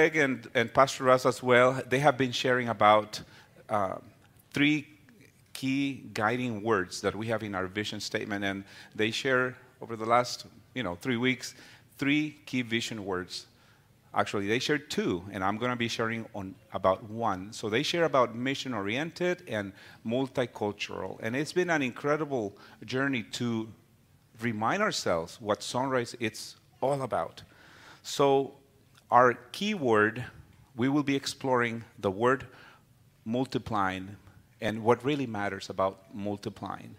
Greg and, and Pastor Russ as well, they have been sharing about uh, three key guiding words that we have in our vision statement. And they share over the last, you know, three weeks, three key vision words. Actually, they shared two, and I'm going to be sharing on about one. So they share about mission oriented and multicultural. And it's been an incredible journey to remind ourselves what Sunrise it's all about. So our keyword, we will be exploring the word multiplying and what really matters about multiplying.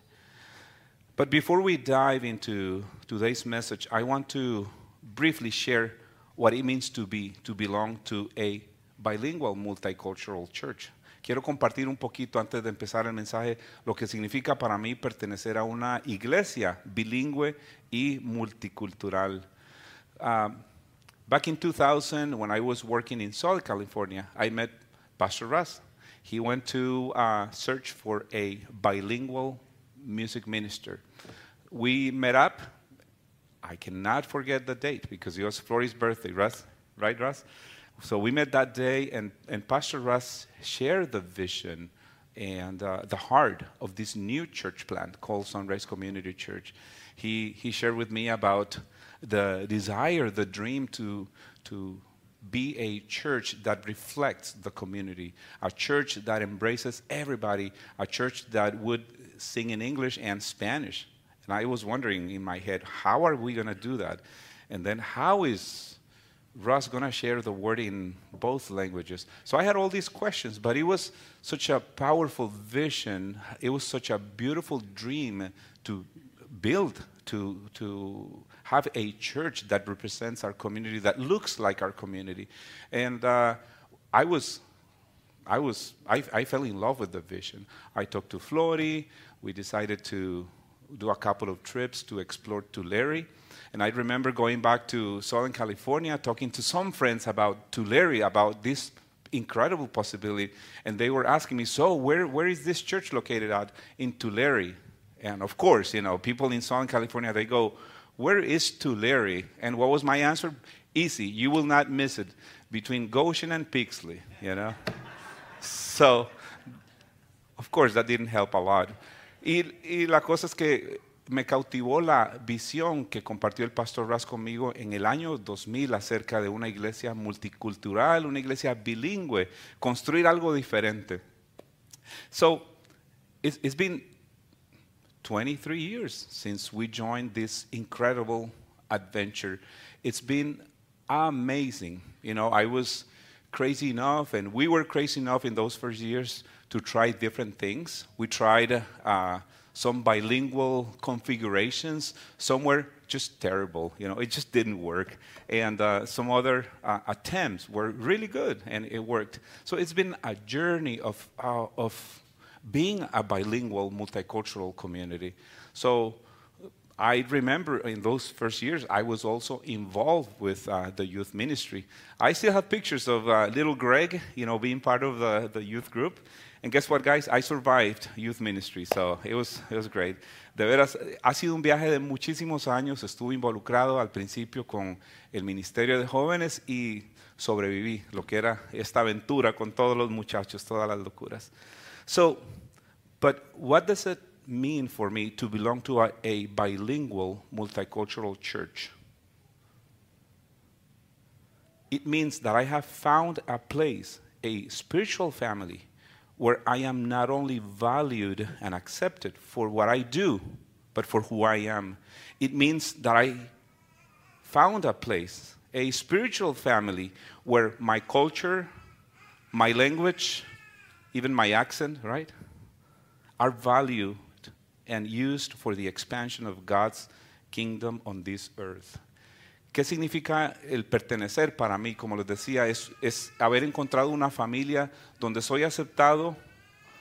But before we dive into today's message, I want to briefly share what it means to be to belong to a bilingual multicultural church. Quiero compartir un poquito antes de empezar el mensaje lo que significa para mí pertenecer a una iglesia bilingüe y multicultural. Um, back in 2000, when I was working in Southern California, I met Pastor Russ. He went to uh, search for a bilingual music minister. We met up I cannot forget the date because it was Florie's birthday, Russ, right, Russ? So we met that day, and, and Pastor Russ shared the vision and uh, the heart of this new church plant called Sunrise Community Church. He, he shared with me about the desire, the dream to, to be a church that reflects the community, a church that embraces everybody, a church that would sing in English and Spanish. And I was wondering in my head, how are we going to do that? And then how is Russ going to share the word in both languages? So I had all these questions, but it was such a powerful vision. It was such a beautiful dream to build, to, to have a church that represents our community, that looks like our community. And uh, I was I was I, I, fell in love with the vision. I talked to Flori. We decided to do a couple of trips to explore Tulare. And I remember going back to Southern California, talking to some friends about Tulare, about this incredible possibility. And they were asking me, so where, where is this church located at? In Tulare. And of course, you know, people in Southern California, they go, where is Tulare? And what was my answer? Easy. You will not miss it. Between Goshen and Pixley, you know? so, of course, that didn't help a lot. Y, y, la cosa es que me cautivó la visión que compartió el pastor Russ conmigo en el año 2000 acerca de una iglesia multicultural, una iglesia bilingüe, construir algo diferente. So, it's, it's been 23 years since we joined this incredible adventure. It's been amazing. You know, I was crazy enough, and we were crazy enough in those first years to try different things. We tried uh, some bilingual configurations. Some were just terrible. You know, it just didn't work. And uh, some other uh, attempts were really good, and it worked. So it's been a journey of uh, of being a bilingual, multicultural community. So. I remember in those first years, I was also involved with uh, the youth ministry. I still have pictures of uh, little Greg, you know, being part of the, the youth group. And guess what, guys? I survived youth ministry, so it was, it was great. De veras, ha sido un viaje de muchísimos años. Estuve involucrado al principio con el Ministerio de Jóvenes y sobreviví lo que era esta aventura con todos los muchachos, todas las locuras. So, but what does it mean for me to belong to a, a bilingual, multicultural church? It means that I have found a place, a spiritual family where I am not only valued and accepted for what I do, but for who I am. It means that I found a place, a spiritual family, where my culture, my language, even my accent, right, are valued and used for the expansion of God's kingdom on this earth. ¿Qué significa el pertenecer para mí? Como les decía, es, es haber encontrado una familia donde soy aceptado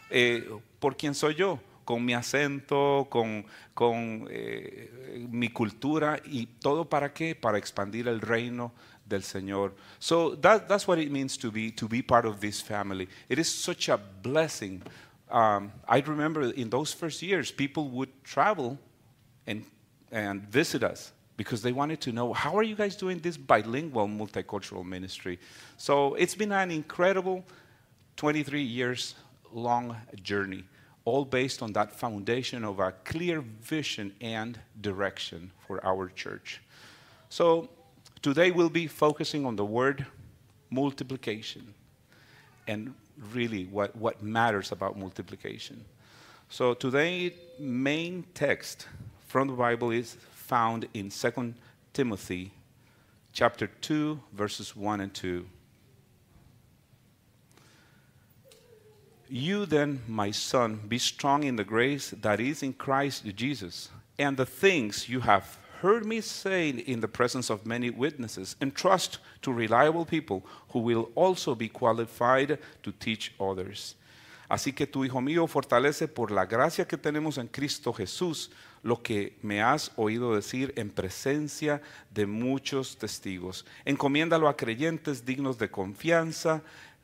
eh, por quien soy yo, con mi acento, con, con eh, mi cultura y todo para qué? Para expandir el reino del Señor. So that, that's what it means to be, to be part of this family. It is such a blessing. Um, I remember in those first years, people would travel and, and visit us because they wanted to know how are you guys doing this bilingual multicultural ministry. So it's been an incredible 23 years long journey, all based on that foundation of a clear vision and direction for our church. So today we'll be focusing on the word multiplication and really what, what matters about multiplication. So today's main text from the Bible is found in 2 Timothy chapter 2 verses 1 and 2. You then, my son, be strong in the grace that is in Christ Jesus, and the things you have heard me say in the presence of many witnesses, and trust to reliable people who will also be qualified to teach others. Así que tu hijo mío fortalece por la gracia que tenemos en Cristo Jesús lo que me has oído decir en presencia de muchos testigos. Encomiéndalo a creyentes dignos de confianza,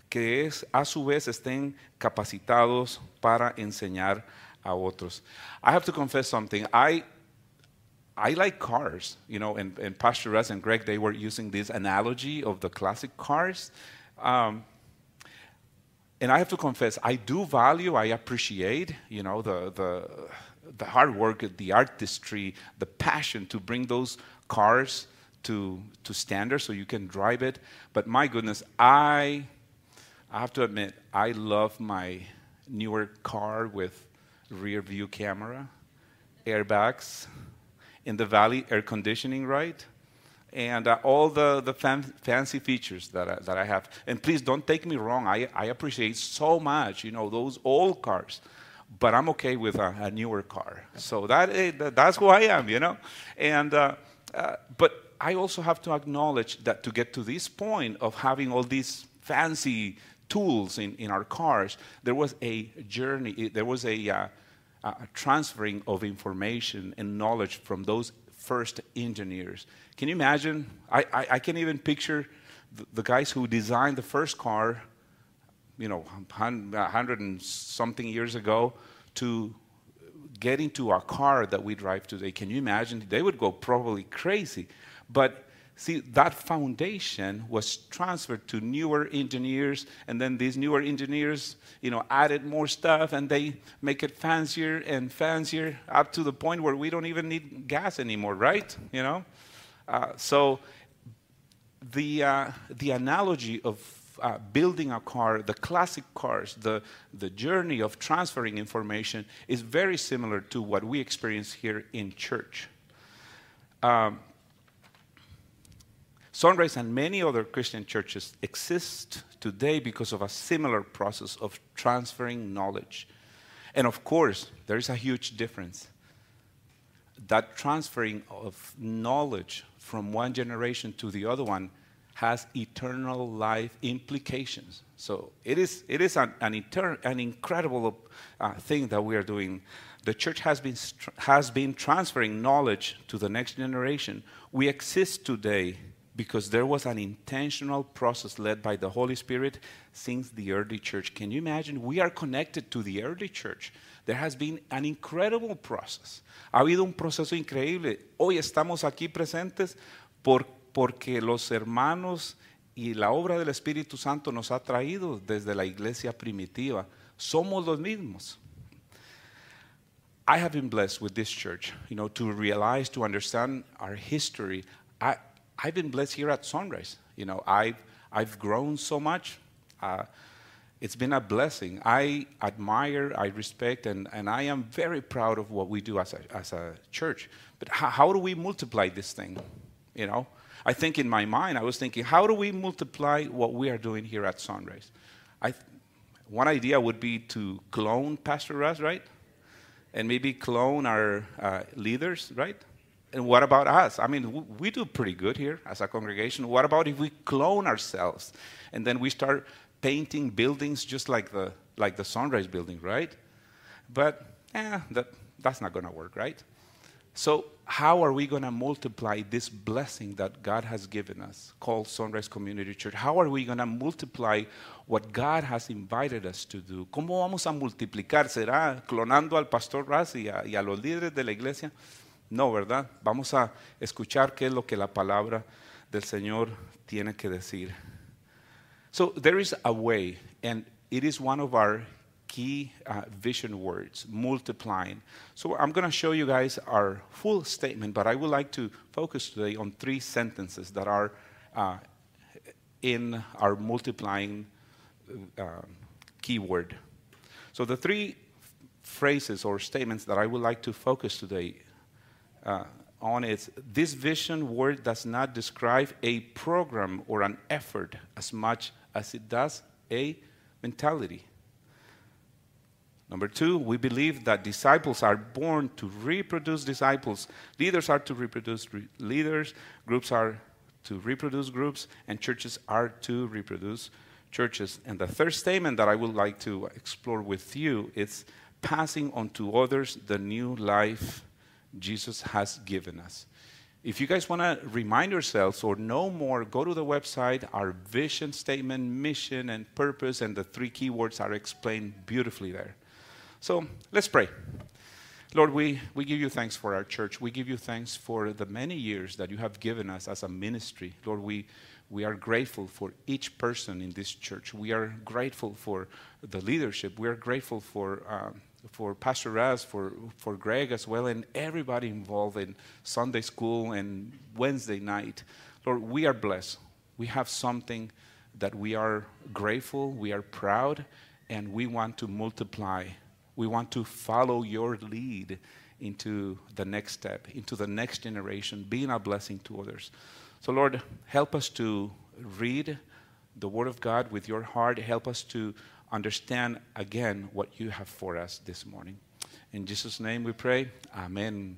que es, a su vez estén capacitados para enseñar a otros. I have to confess something. I I like cars, you know, and, and Pastor Russ and Greg, they were using this analogy of the classic cars. Um, and I have to confess, I do value, I appreciate, you know, the, the, the hard work, the artistry, the passion to bring those cars to, to standard so you can drive it. But my goodness, I, I have to admit, I love my newer car with rear view camera, airbags, in the valley, air conditioning, right? And uh, all the, the fan- fancy features that I, that I have. And please don't take me wrong, I, I appreciate so much, you know, those old cars. But I'm okay with a, a newer car. So that, eh, that, that's who I am, you know? And, uh, uh, but I also have to acknowledge that to get to this point of having all these fancy tools in, in our cars, there was a journey, there was a, uh, uh, transferring of information and knowledge from those first engineers. Can you imagine? I, I, I can even picture the, the, guys who designed the first car, you know, 100 and something years ago, to get into a car that we drive today. Can you imagine? They would go probably crazy. But See, that foundation was transferred to newer engineers, and then these newer engineers, you know, added more stuff, and they make it fancier and fancier up to the point where we don't even need gas anymore, right? You know, uh, so the uh, the analogy of uh, building a car, the classic cars, the, the journey of transferring information is very similar to what we experience here in church. Um, Sunrise and many other Christian churches exist today because of a similar process of transferring knowledge. And of course, there is a huge difference. That transferring of knowledge from one generation to the other one has eternal life implications. So it is, it is an, an, etern- an incredible uh, thing that we are doing. The church has been, has been transferring knowledge to the next generation. We exist today because there was an intentional process led by the Holy Spirit since the early church. Can you imagine? We are connected to the early church. There has been an incredible process. Ha habido un proceso increíble. Hoy estamos aquí presentes por, porque los hermanos y la obra del Espíritu Santo nos ha traído desde la iglesia primitiva. Somos los mismos. I have been blessed with this church, you know, to realize, to understand our history. I, I've been blessed here at Sunrise. You know, I've, I've grown so much. Uh, it's been a blessing. I admire, I respect, and, and I am very proud of what we do as a, as a church. But how, how do we multiply this thing? You know, I think in my mind, I was thinking, how do we multiply what we are doing here at Sunrise? I, one idea would be to clone Pastor Russ, right? And maybe clone our uh, leaders, right? And what about us? I mean, we do pretty good here as a congregation. What about if we clone ourselves and then we start painting buildings just like the, like the Sunrise building, right? But eh, that, that's not going to work, right? So, how are we going to multiply this blessing that God has given us, called Sunrise Community Church? How are we going to multiply what God has invited us to do? ¿Cómo vamos a multiplicar? ¿Será clonando al pastor Russ y a, y a los líderes de la iglesia? No, ¿verdad? Vamos a escuchar qué es lo que la palabra del Señor tiene que decir. So there is a way, and it is one of our key uh, vision words, multiplying. So I'm going to show you guys our full statement, but I would like to focus today on three sentences that are uh, in our multiplying uh, keyword. So the three phrases or statements that I would like to focus today uh, on is this vision word does not describe a program or an effort as much as it does a mentality. Number two, we believe that disciples are born to reproduce disciples. Leaders are to reproduce re- leaders, groups are to reproduce groups, and churches are to reproduce churches. And the third statement that I would like to explore with you is passing on to others the new life Jesus has given us. If you guys want to remind yourselves or know more, go to the website. Our vision statement, mission, and purpose, and the three keywords are explained beautifully there. So let's pray. Lord, we, we give you thanks for our church. We give you thanks for the many years that you have given us as a ministry. Lord, we, we are grateful for each person in this church. We are grateful for the leadership. We are grateful for, um, for Pastor Russ, for, for Greg as well, and everybody involved in Sunday school and Wednesday night. Lord, we are blessed. We have something that we are grateful, we are proud, and we want to multiply we want to follow your lead into the next step, into the next generation, being a blessing to others. So, Lord, help us to read the Word of God with your heart. Help us to understand again what you have for us this morning. In Jesus' name we pray. Amén.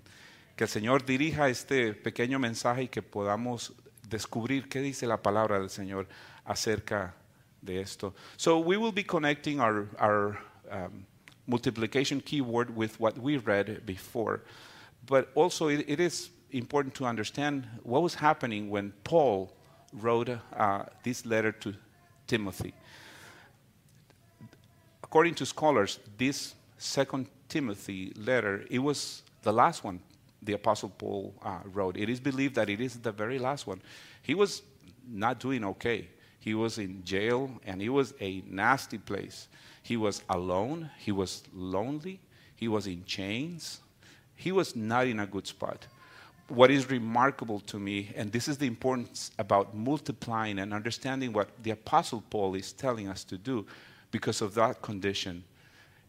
Que el Señor dirija este pequeño mensaje y que podamos descubrir qué dice la palabra del Señor acerca de esto. So we will be connecting our, our um, multiplication keyword with what we read before. But also, it, it is important to understand what was happening when Paul wrote uh, this letter to Timothy. According to scholars, this second Timothy letter, it was the last one the Apostle Paul uh, wrote. It is believed that it is the very last one. He was not doing okay. He was in jail, and it was a nasty place. He was alone, he was lonely, he was in chains, he was not in a good spot. What is remarkable to me, and this is the importance about multiplying and understanding what the Apostle Paul is telling us to do because of that condition.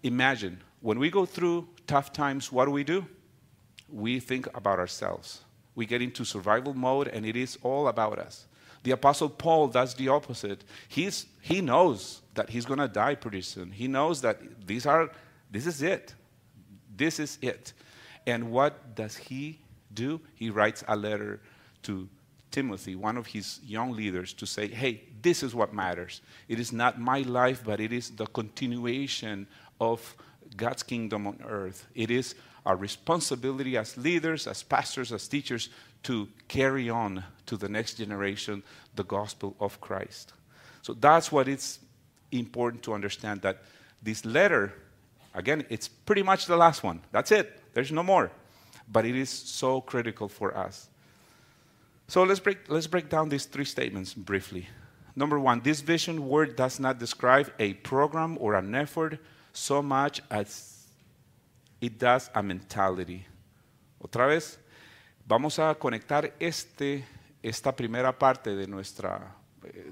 Imagine when we go through tough times, what do we do? We think about ourselves. We get into survival mode, and it is all about us. The Apostle Paul does the opposite. He's, he knows that he's going to die pretty soon. He knows that these are, this is it. This is it. And what does he do? He writes a letter to Timothy, one of his young leaders, to say, hey, this is what matters. It is not my life, but it is the continuation of God's kingdom on earth. It is our responsibility as leaders, as pastors, as teachers to carry on to the next generation the gospel of Christ. So that's what it's important to understand that this letter, again, it's pretty much the last one. That's it. There's no more. But it is so critical for us. So let's break, let's break down these three statements briefly. Number one, this vision word does not describe a program or an effort so much as it does a mentality. Otra vez, vamos a conectar este, esta primera parte de, nuestra,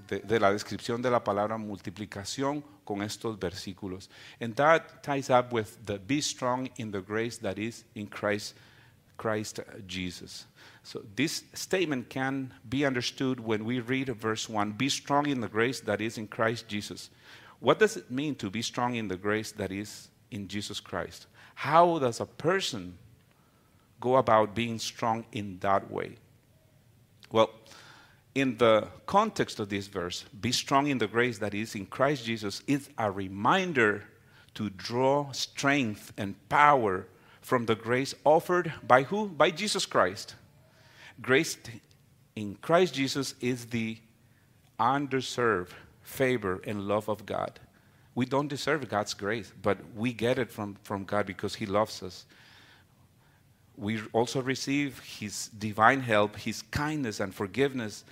de, de, la descripción de la palabra multiplicación con estos versículos. And that ties up with the be strong in the grace that is in Christ, Christ Jesus. So this statement can be understood when we read verse 1 Be strong in the grace that is in Christ Jesus. What does it mean to be strong in the grace that is in Jesus Christ? How does a person go about being strong in that way? Well, in the context of this verse, be strong in the grace that is in Christ Jesus is a reminder to draw strength and power from the grace offered by who? By Jesus Christ. Grace in Christ Jesus is the undeserved favor and love of God. We don't deserve God's grace, but we get it from, from God because He loves us we also receive His divine help, His kindness and forgiveness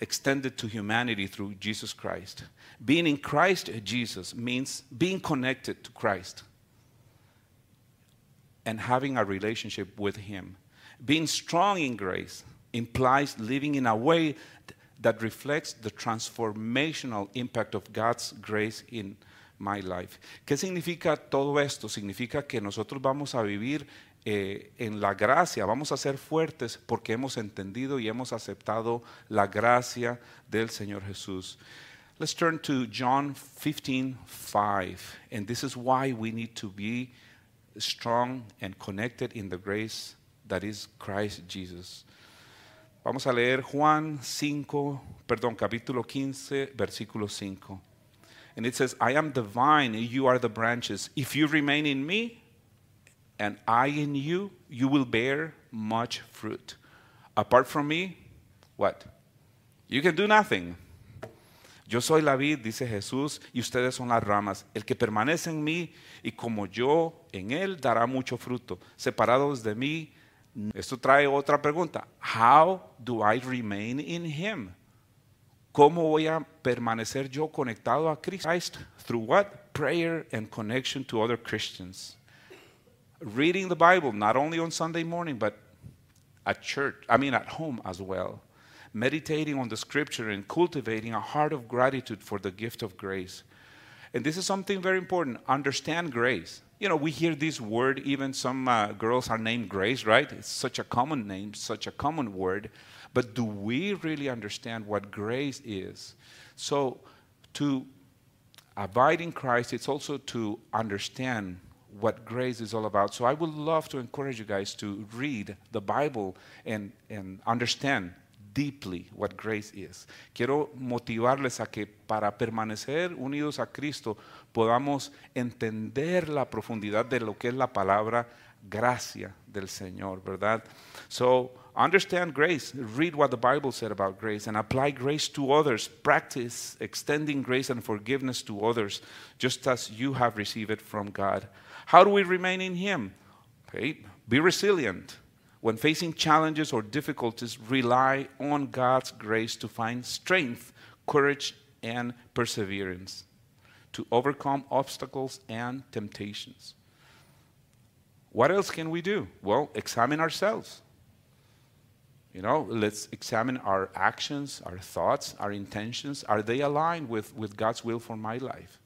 extended to humanity through Jesus Christ. Being in Christ Jesus means being connected to Christ and having a relationship with Him. Being strong in grace implies living in a way that reflects the transformational impact of God's grace in my life. ¿Qué significa todo esto? Significa que nosotros vamos a vivir eh, en la gracia, vamos a ser fuertes porque hemos entendido y hemos aceptado la gracia del Señor Jesús. Let's turn to John 15, 5. And this is why we need to be strong and connected in the grace that is Christ Jesus. Vamos a leer Juan 5, perdón, capítulo 15, versículo 5. And it says, I am the vine, you are the branches. If you remain in me, and I in you, you will bear much fruit. Apart from me, what? You can do nothing. Yo soy la vid, dice Jesús, y ustedes son las ramas. El que permanece en mí y como yo en él dará mucho fruto. Separados de mí, esto trae otra pregunta. How do I remain in him? ¿Cómo voy a permanecer yo conectado a Cristo? Through what? Prayer and connection to other Christians. Reading the Bible, not only on Sunday morning, but at church, I mean at home as well. Meditating on the scripture and cultivating a heart of gratitude for the gift of grace. And this is something very important. Understand grace. You know, we hear this word, even some uh, girls are named Grace, right? It's such a common name, such a common word. But do we really understand what grace is? So, to abide in Christ, it's also to understand what grace is all about. So, I would love to encourage you guys to read the Bible and, and understand deeply what grace is. Quiero motivarles a que para permanecer unidos a Cristo podamos entender la profundidad de lo que es la palabra gracia del Señor, ¿verdad? So, understand grace, read what the Bible said about grace, and apply grace to others. Practice extending grace and forgiveness to others, just as you have received it from God. How do we remain in Him? Okay, be resilient. When facing challenges or difficulties, rely on God's grace to find strength, courage, and perseverance to overcome obstacles and temptations. What else can we do? Well, examine ourselves. You know, let's examine our actions, our thoughts, our intentions. Are they aligned with, with God's will for my life?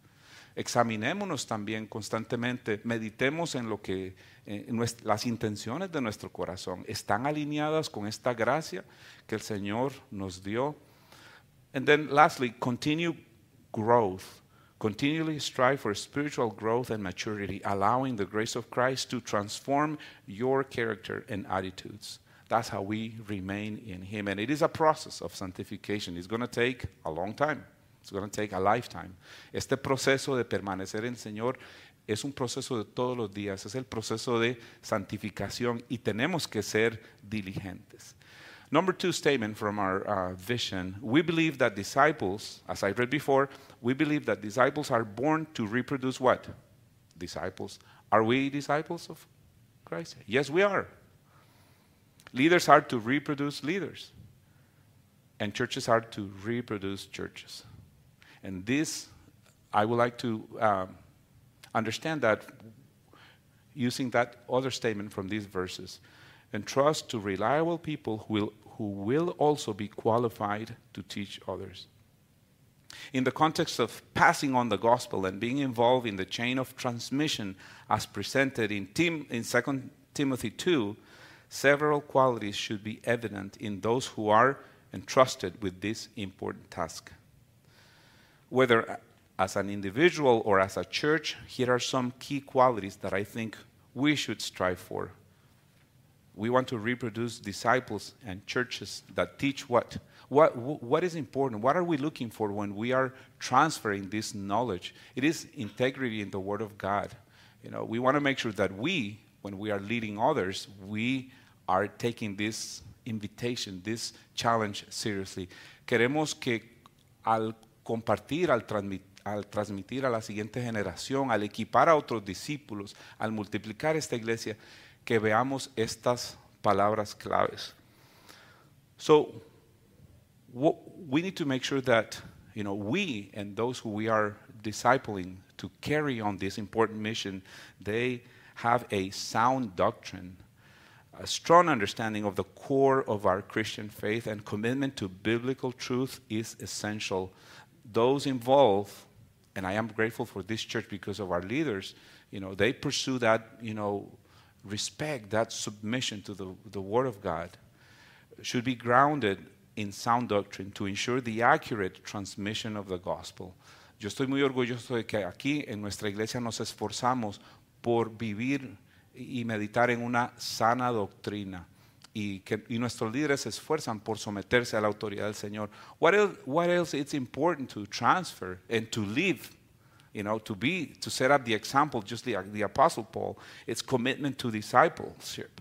Examinémonos también constantemente, meditemos en lo que Eh, las intenciones de nuestro corazón están alineadas con esta gracia que el Señor nos dio. And then lastly, continue growth. Continually strive for spiritual growth and maturity, allowing the grace of Christ to transform your character and attitudes. That's how we remain in Him. And it is a process of sanctification. It's going to take a long time. It's going to take a lifetime. Este proceso de permanecer en Señor es un proceso de todos los días. Es el proceso de santificación y tenemos que ser diligentes. Number two statement from our uh, vision we believe that disciples, as I read before, we believe that disciples are born to reproduce what? Disciples. Are we disciples of Christ? Yes, we are. Leaders are to reproduce leaders, and churches are to reproduce churches. And this, I would like to um, understand that using that other statement from these verses and trust to reliable people who will, who will also be qualified to teach others. In the context of passing on the gospel and being involved in the chain of transmission as presented in, Tim, in 2 Timothy 2, several qualities should be evident in those who are entrusted with this important task. Whether as an individual or as a church, here are some key qualities that I think we should strive for. We want to reproduce disciples and churches that teach what? What, what is important? What are we looking for when we are transferring this knowledge? It is integrity in the Word of God. You know, we want to make sure that we, when we are leading others, we are taking this invitation, this challenge seriously. Queremos que al compartir, al, transmit, al transmitir a la siguiente generación, al equipar a otros discípulos, al multiplicar esta iglesia, que veamos estas palabras claves. So, we need to make sure that you know we and those who we are discipling to carry on this important mission, they have a sound doctrine, a strong understanding of the core of our Christian faith, and commitment to biblical truth is essential. Those involved, and I am grateful for this church because of our leaders, you know, they pursue that, you know, respect, that submission to the, the Word of God, should be grounded in sound doctrine to ensure the accurate transmission of the gospel. Yo estoy muy orgulloso de que aquí en nuestra iglesia nos esforzamos por vivir y meditar en una sana doctrina. Y, que, y nuestros líderes se esfuerzan por someterse a la autoridad del Señor. What else, what else it's important to transfer and to live you know, to be, to set up the example, just like the Apostle Paul, it's commitment to discipleship.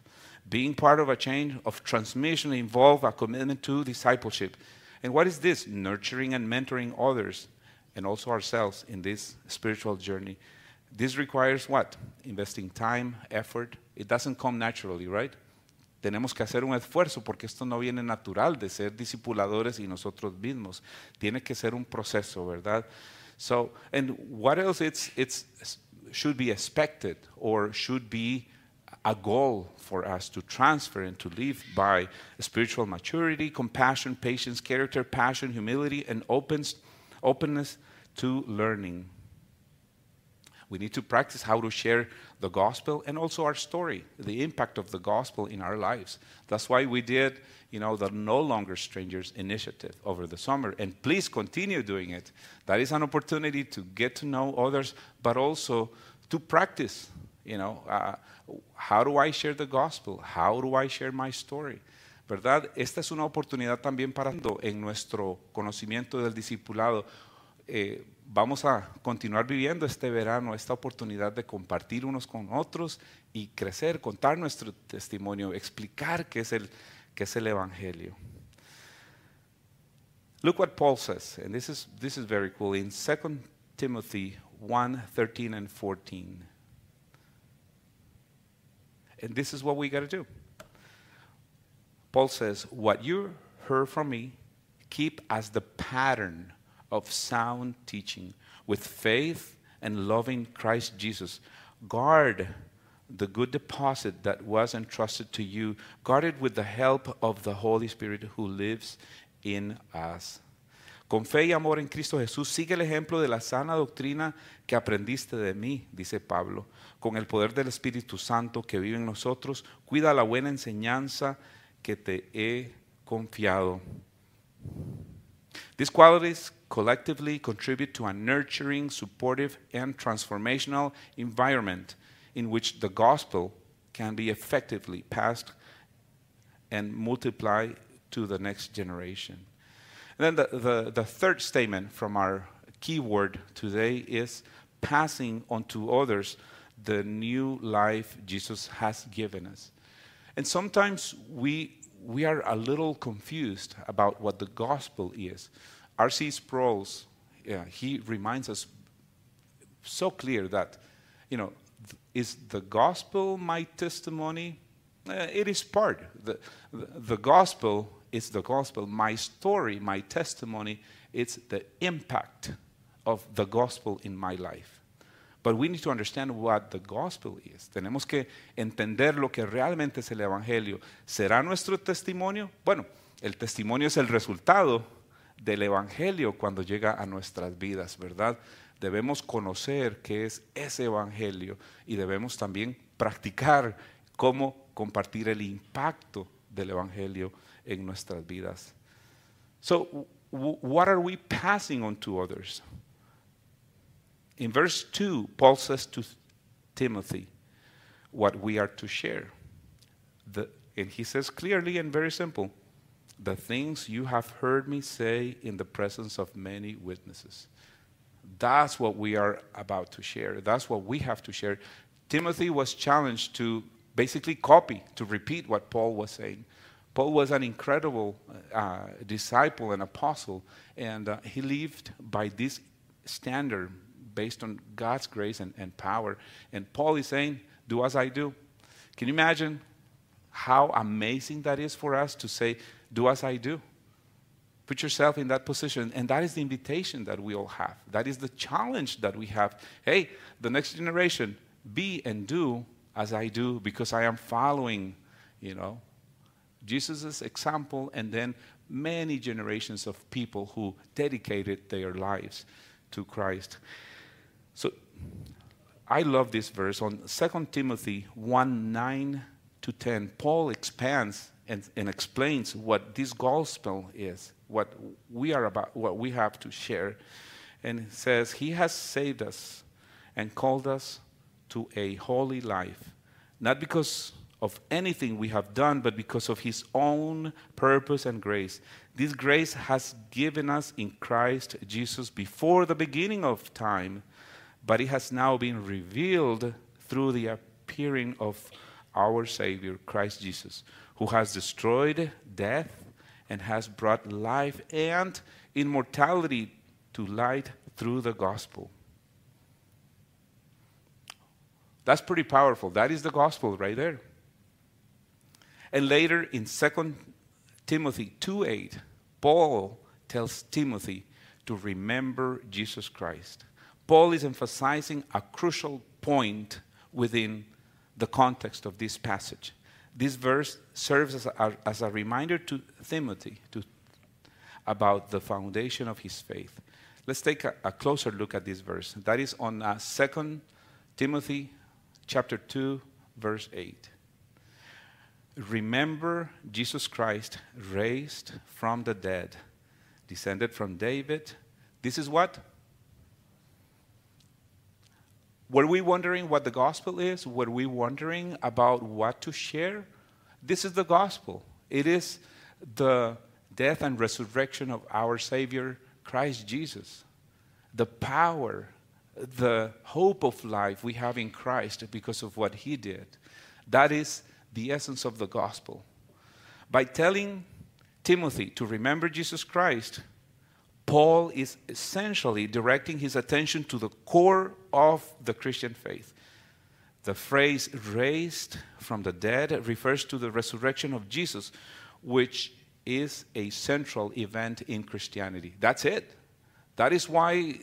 Being part of a chain of transmission involves a commitment to discipleship. And what is this? Nurturing and mentoring others and also ourselves in this spiritual journey. This requires what? Investing time, effort. It doesn't come naturally, right? Tenemos que hacer un esfuerzo porque esto no viene natural de ser discipuladores y nosotros mismos. Tiene que ser un proceso, ¿verdad? So, and what else it's, it's should be expected or should be a goal for us to transfer and to live by spiritual maturity, compassion, patience, character, passion, humility, and opens, openness to learning. We need to practice how to share the gospel and also our story, the impact of the gospel in our lives. That's why we did, you know, the No Longer Strangers initiative over the summer. And please continue doing it. That is an opportunity to get to know others, but also to practice, you know, uh, how do I share the gospel? How do I share my story? ¿Verdad? Esta es una oportunidad también para en nuestro conocimiento del discipulado. Eh, vamos a continuar viviendo este verano esta oportunidad de compartir unos con otros y crecer, contar nuestro testimonio, explicar qué es el, qué es el Evangelio. Look what Paul says, and this is, this is very cool, in 2 Timothy 1 13 and 14. And this is what we got to do. Paul says, What you heard from me, keep as the pattern of sound teaching with faith and loving Christ Jesus. Guard the good deposit that was entrusted to you. Guard it with the help of the Holy Spirit who lives in us. Con fe y amor en Cristo Jesús, sigue el ejemplo de la sana doctrina que aprendiste de mí, dice Pablo. Con el poder del Espíritu Santo que vive en nosotros, cuida la buena enseñanza que te he confiado. These qualities collectively contribute to a nurturing, supportive, and transformational environment in which the gospel can be effectively passed and multiplied to the next generation. And then the, the, the third statement from our keyword today is passing on to others the new life Jesus has given us. And sometimes we, we are a little confused about what the gospel is. R.C. Sproul's, yeah, he reminds us so clear that, you know, th- is the gospel my testimony? Uh, it is part. The, the, the gospel is the gospel. My story, my testimony, it's the impact of the gospel in my life. But we need to understand what the gospel is. Tenemos que entender lo que realmente es el evangelio. ¿Será nuestro testimonio? Bueno, el testimonio es el resultado del Evangelio cuando llega a nuestras vidas, ¿verdad? Debemos conocer qué es ese Evangelio y debemos también practicar cómo compartir el impacto del Evangelio en nuestras vidas. So, what are we passing on to others? In verse 2, Paul says to Timothy what we are to share. The, and he says clearly and very simple the things you have heard me say in the presence of many witnesses. That's what we are about to share. That's what we have to share. Timothy was challenged to basically copy, to repeat what Paul was saying. Paul was an incredible uh, disciple and apostle, and uh, he lived by this standard based on God's grace and, and power. And Paul is saying, Do as I do. Can you imagine how amazing that is for us to say, Do as I do? Put yourself in that position. And that is the invitation that we all have. That is the challenge that we have. Hey, the next generation, be and do as I do because I am following, you know, Jesus' example and then many generations of people who dedicated their lives to Christ. So I love this verse on 2 Timothy 1 9 to 10. Paul expands and, and explains what this gospel is what we are about, what we have to share. And says, He has saved us and called us to a holy life, not because of anything we have done, but because of His own purpose and grace. This grace has given us in Christ Jesus before the beginning of time, but it has now been revealed through the appearing of our Savior, Christ Jesus, who has destroyed death and has brought life and immortality to light through the gospel. That's pretty powerful. That is the gospel right there. And later in 2 Timothy 2:8, Paul tells Timothy to remember Jesus Christ. Paul is emphasizing a crucial point within the context of this passage this verse serves as a, as a reminder to Timothy to, about the foundation of his faith. Let's take a, a closer look at this verse. That is on uh, 2 Timothy chapter 2, verse 8. Remember Jesus Christ raised from the dead, descended from David. This is what? Were we wondering what the gospel is? Were we wondering about what to share? This is the gospel. It is the death and resurrection of our Savior, Christ Jesus. The power, the hope of life we have in Christ because of what He did. That is the essence of the gospel. By telling Timothy to remember Jesus Christ, Paul is essentially directing his attention to the core of the Christian faith. The phrase raised from the dead refers to the resurrection of Jesus, which is a central event in Christianity. That's it. That is why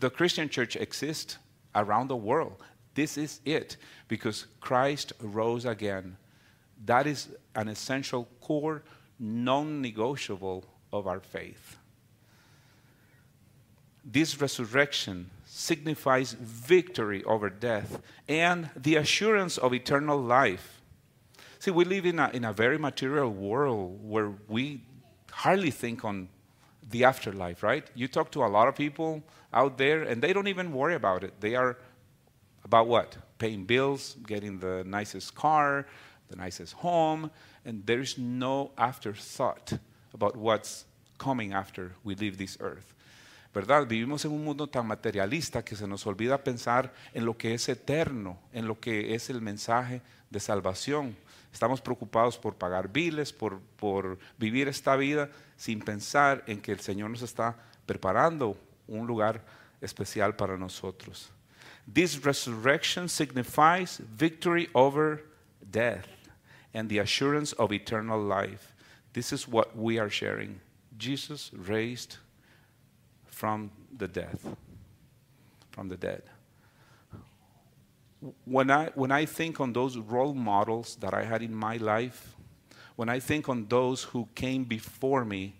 the Christian church exists around the world. This is it, because Christ rose again. That is an essential core, non negotiable of our faith. This resurrection signifies victory over death and the assurance of eternal life. See, we live in a, in a very material world where we hardly think on the afterlife, right? You talk to a lot of people out there and they don't even worry about it. They are about what? Paying bills, getting the nicest car, the nicest home, and there's no afterthought about what's coming after we leave this earth. ¿Verdad? Vivimos en un mundo tan materialista que se nos olvida pensar en lo que es eterno, en lo que es el mensaje de salvación. Estamos preocupados por pagar biles, por, por vivir esta vida sin pensar en que el Señor nos está preparando un lugar especial para nosotros. This resurrection signifies victory over death and the assurance of eternal life. This is what we are sharing. Jesus raised from the death, from the dead. When I, when I think on those role models that I had in my life, when I think on those who came before me,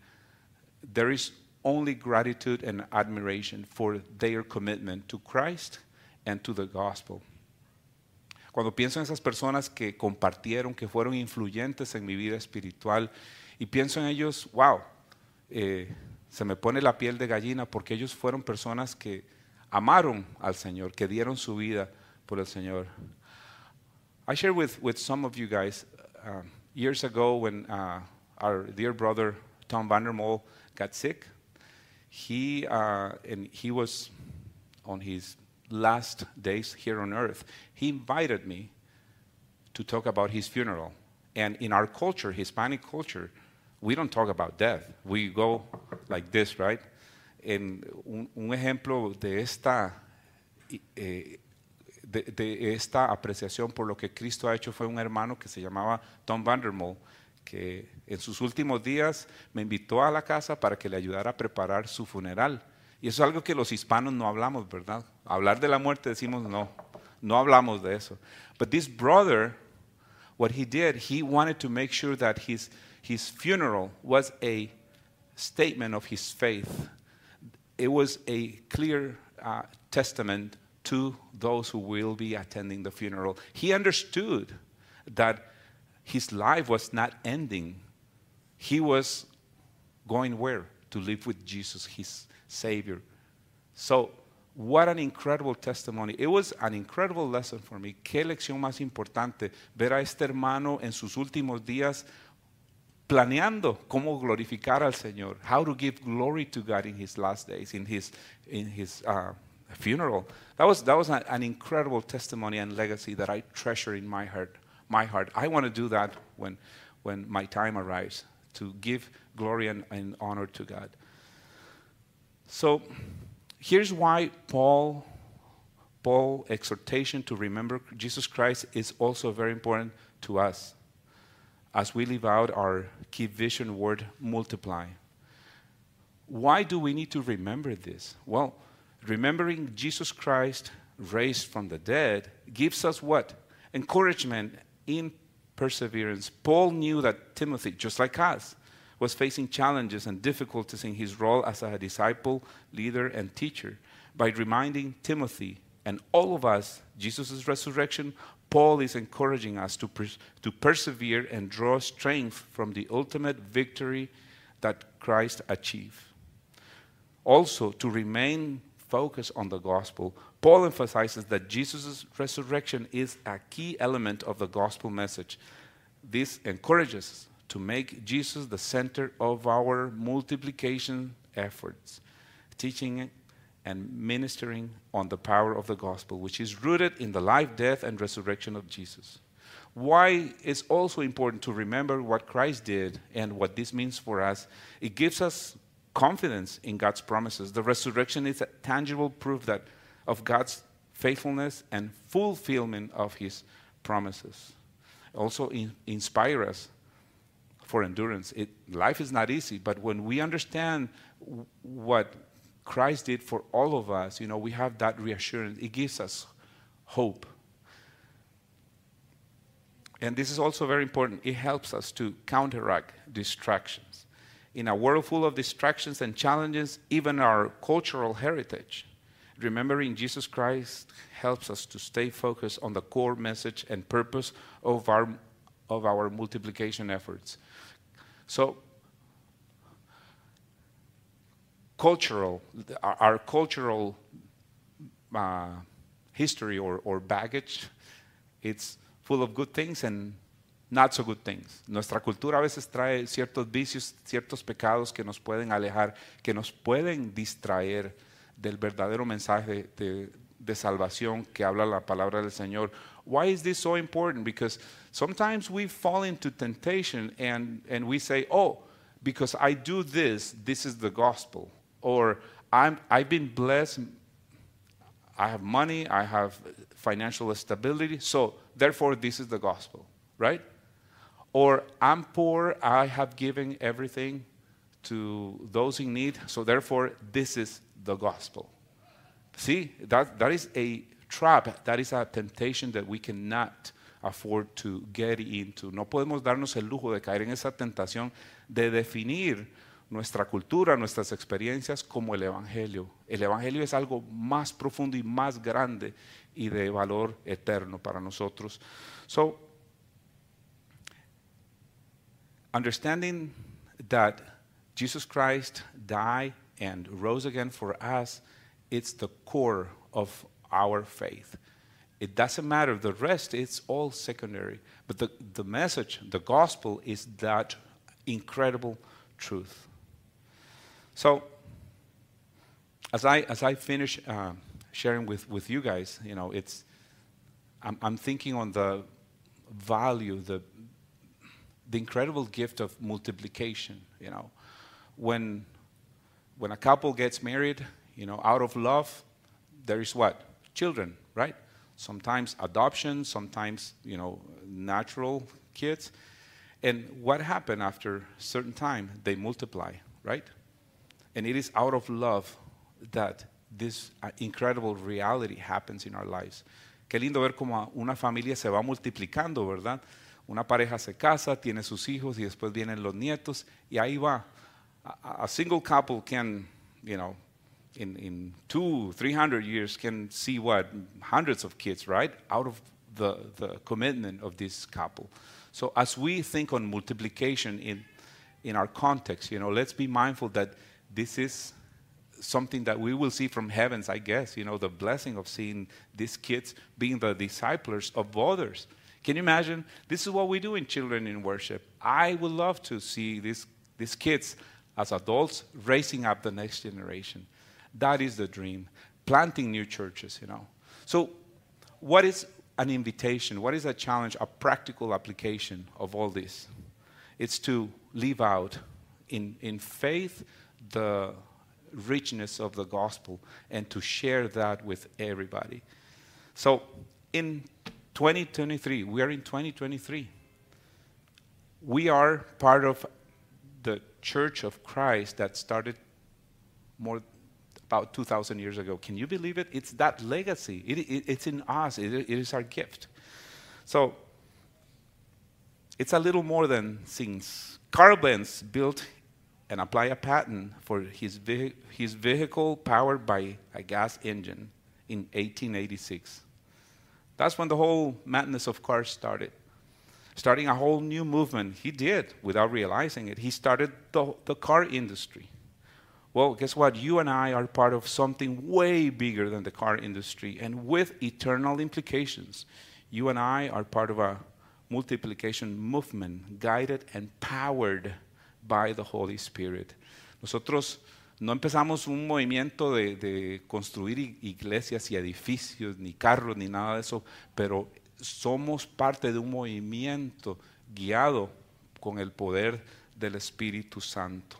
there is only gratitude and admiration for their commitment to Christ and to the gospel. Cuando pienso en esas personas que compartieron, que fueron influyentes en mi vida espiritual, y pienso en ellos, wow, eh, se me pone la piel de gallina porque ellos fueron personas que amaron al Señor, que dieron su vida por el Señor. I shared with, with some of you guys uh, years ago when uh, our dear brother Tom Vandermol got sick. He, uh, and he was on his last days here on earth. He invited me to talk about his funeral. And in our culture, Hispanic culture, we don't talk about death. We go like this, right? En un, ejemplo de esta, eh, de esta apreciación por lo que Cristo ha hecho fue un hermano que se llamaba Tom Vandermoel, que en sus últimos días me invitó a la casa para que le ayudara a preparar su funeral. Y eso es algo que los hispanos no hablamos, ¿verdad? Hablar de la muerte decimos no, no hablamos de eso. But this brother, what he did, he wanted to make sure that his, his funeral was a statement of his faith. It was a clear uh, testament to those who will be attending the funeral. He understood that his life was not ending. He was going where? To live with Jesus, his Savior. So, what an incredible testimony. It was an incredible lesson for me. Qué lección más importante ver a este hermano en sus últimos días planeando cómo glorificar al Señor, how to give glory to God in his last days, in his, in his uh, funeral. That was, that was an, incredible testimony and legacy that I treasure in my heart. My heart. I want to do that when, when my time arrives, to give glory and, and honor to God. So here's why Paul Paul exhortation to remember Jesus Christ is also very important to us as we live out our key vision word multiply. Why do we need to remember this? Well, remembering Jesus Christ raised from the dead gives us what? Encouragement in perseverance. Paul knew that Timothy, just like us, was facing challenges and difficulties in his role as a disciple, leader, and teacher. By reminding Timothy and all of us Jesus' resurrection, Paul is encouraging us to, to persevere and draw strength from the ultimate victory that Christ achieved. Also, to remain focused on the gospel, Paul emphasizes that Jesus' resurrection is a key element of the gospel message. This encourages us to make Jesus the center of our multiplication efforts, teaching and ministering on the power of the gospel, which is rooted in the life, death, and resurrection of Jesus. Why it's also important to remember what Christ did and what this means for us. It gives us confidence in God's promises. The resurrection is a tangible proof that of God's faithfulness and fulfillment of his promises. Also in, inspire us for endurance. It, life is not easy, but when we understand what Christ did for all of us, you know, we have that reassurance. It gives us hope. And this is also very important. It helps us to counteract distractions. In a world full of distractions and challenges, even our cultural heritage, remembering Jesus Christ helps us to stay focused on the core message and purpose of our, of our multiplication efforts. So, cultural, our, cultural uh, history or, or baggage, it's full of good things and not so good things. Nuestra cultura a veces trae ciertos vicios, ciertos pecados que nos pueden alejar, que nos pueden distraer del verdadero mensaje de, de salvación que habla la palabra del Señor. Why is this so important? Because sometimes we fall into temptation and, and we say, oh, because I do this, this is the gospel. Or I'm, I've been blessed, I have money, I have financial stability, so therefore this is the gospel, right? Or I'm poor, I have given everything to those in need, so therefore this is the gospel. See, that, that is a trap, that is a temptation that we cannot afford to get into. No podemos darnos el lujo de caer en esa tentación de definir nuestra cultura, nuestras experiencias como el Evangelio. El Evangelio es algo más profundo y más grande y de valor eterno para nosotros. So, understanding that Jesus Christ died and rose again for us, it's the core of our faith. It doesn't matter, the rest, it's all secondary. But the, the message, the gospel, is that incredible truth. So, as I, as I finish uh, sharing with, with you guys, you know, it's, I'm, I'm thinking on the value, the, the incredible gift of multiplication, you know. When, when a couple gets married, you know, out of love, there is what? Children, right? sometimes adoption, sometimes, you know, natural kids. And what happened after a certain time? They multiply, right? And it is out of love that this uh, incredible reality happens in our lives. Qué lindo ver cómo una familia se va multiplicando, ¿verdad? Una pareja se casa, tiene sus hijos y después vienen los nietos y ahí va. A, a single couple can, you know, in, in two, three hundred years can see what? Hundreds of kids, right? Out of the, the commitment of this couple. So as we think on multiplication in, in our context, you know, let's be mindful that this is something that we will see from heavens, I guess, you know, the blessing of seeing these kids being the disciples of others. Can you imagine? This is what we do in children in worship. I would love to see these, these kids as adults raising up the next generation. That is the dream. Planting new churches, you know. So, what is an invitation? What is a challenge, a practical application of all this? It's to live out in, in faith the richness of the gospel and to share that with everybody. So, in 2023, we are in 2023. We are part of the Church of Christ that started more about 2,000 years ago. Can you believe it? It's that legacy. It, it, it's in us. It, it is our gift. So it's a little more than things. Carl Benz built and apply a patent for his, ve- his vehicle powered by a gas engine in 1886. That's when the whole madness of cars started. Starting a whole new movement. He did without realizing it. He started the, the car industry. Well, guess what? You and I are part of something way bigger than the car industry and with eternal implications. You and I are part of a multiplication movement guided and powered by the Holy Spirit. Nosotros no empezamos un movimiento de, de, construir iglesias y edificios, ni carros, ni nada de eso, pero somos parte de un movimiento guiado con el poder del Espíritu Santo.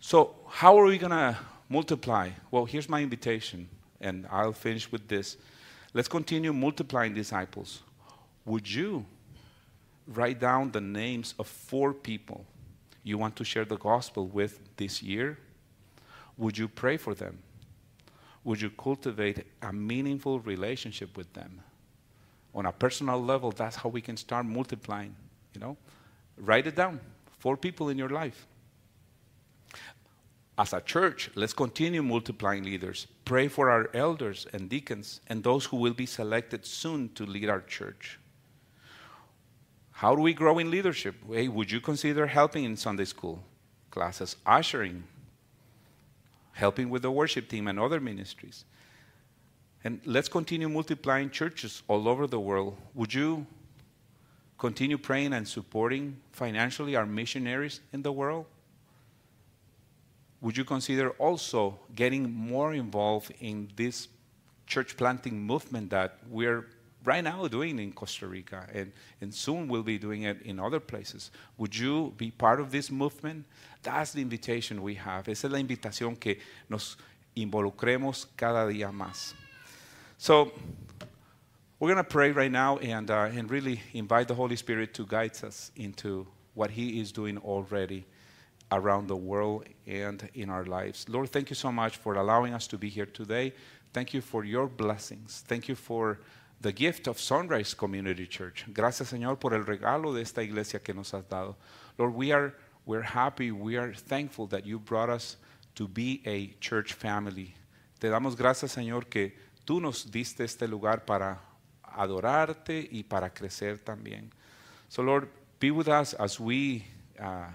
So, how are we going to multiply? Well, here's my invitation, and I'll finish with this. Let's continue multiplying disciples. Would you write down the names of four people you want to share the gospel with this year? Would you pray for them? Would you cultivate a meaningful relationship with them? On a personal level, that's how we can start multiplying, you know? Write it down. Four people in your life. As a church, let's continue multiplying leaders. Pray for our elders and deacons and those who will be selected soon to lead our church. How do we grow in leadership? Hey, would you consider helping in Sunday school classes, ushering, helping with the worship team and other ministries? And let's continue multiplying churches all over the world. Would you continue praying and supporting financially our missionaries in the world? Would you consider also getting more involved in this church planting movement that we're right now doing in Costa Rica and, and soon we'll be doing it in other places? Would you be part of this movement? That's the invitation we have. Esa es la invitación que nos involucremos cada día más. So, we're going to pray right now and, uh, and really invite the Holy Spirit to guide us into what He is doing already around the world and in our lives. Lord, thank you so much for allowing us to be here today. Thank you for your blessings. Thank you for the gift of Sunrise Community Church. Gracias, Señor, por el regalo de esta iglesia que nos has dado. Lord, we are we're happy, we are thankful that you brought us to be a church family. Te damos gracias, Señor, que tú nos diste este lugar para adorarte y para crecer también. So, Lord, be with us as we uh,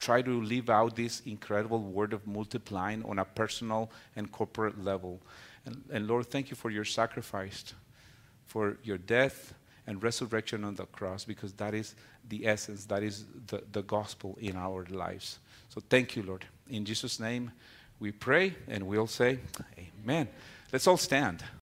try to live out this incredible word of multiplying on a personal and corporate level. And, and, Lord, thank you for your sacrifice, for your death and resurrection on the cross, because that is the essence, that is the, the gospel in our lives. So thank you, Lord. In Jesus' name we pray, and we'll say, Amen. Let's all stand.